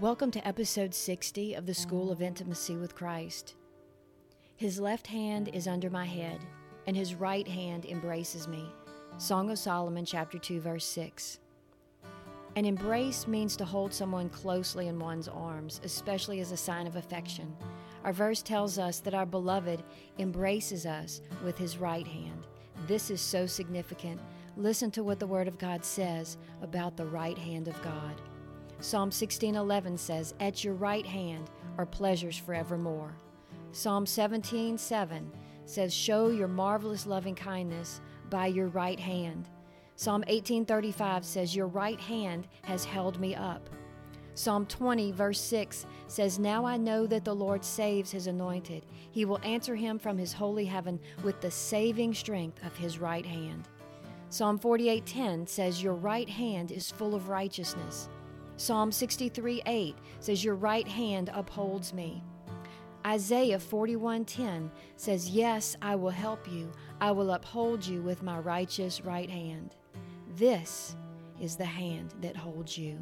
Welcome to episode 60 of the School of Intimacy with Christ. His left hand is under my head, and his right hand embraces me. Song of Solomon, chapter 2, verse 6. An embrace means to hold someone closely in one's arms, especially as a sign of affection. Our verse tells us that our beloved embraces us with his right hand. This is so significant. Listen to what the Word of God says about the right hand of God. Psalm 16:11 says, "At your right hand are pleasures forevermore." Psalm 17:7 says, "Show your marvelous loving kindness by your right hand." Psalm 18:35 says, "Your right hand has held me up." Psalm 20 verse 6 says, "Now I know that the Lord saves his anointed. He will answer him from his holy heaven with the saving strength of his right hand." Psalm 48:10 says, "Your right hand is full of righteousness." Psalm 63 8 says, Your right hand upholds me. Isaiah 41:10 says, "Yes, I will help you. I will uphold you with my righteous right hand." This is the hand that holds you.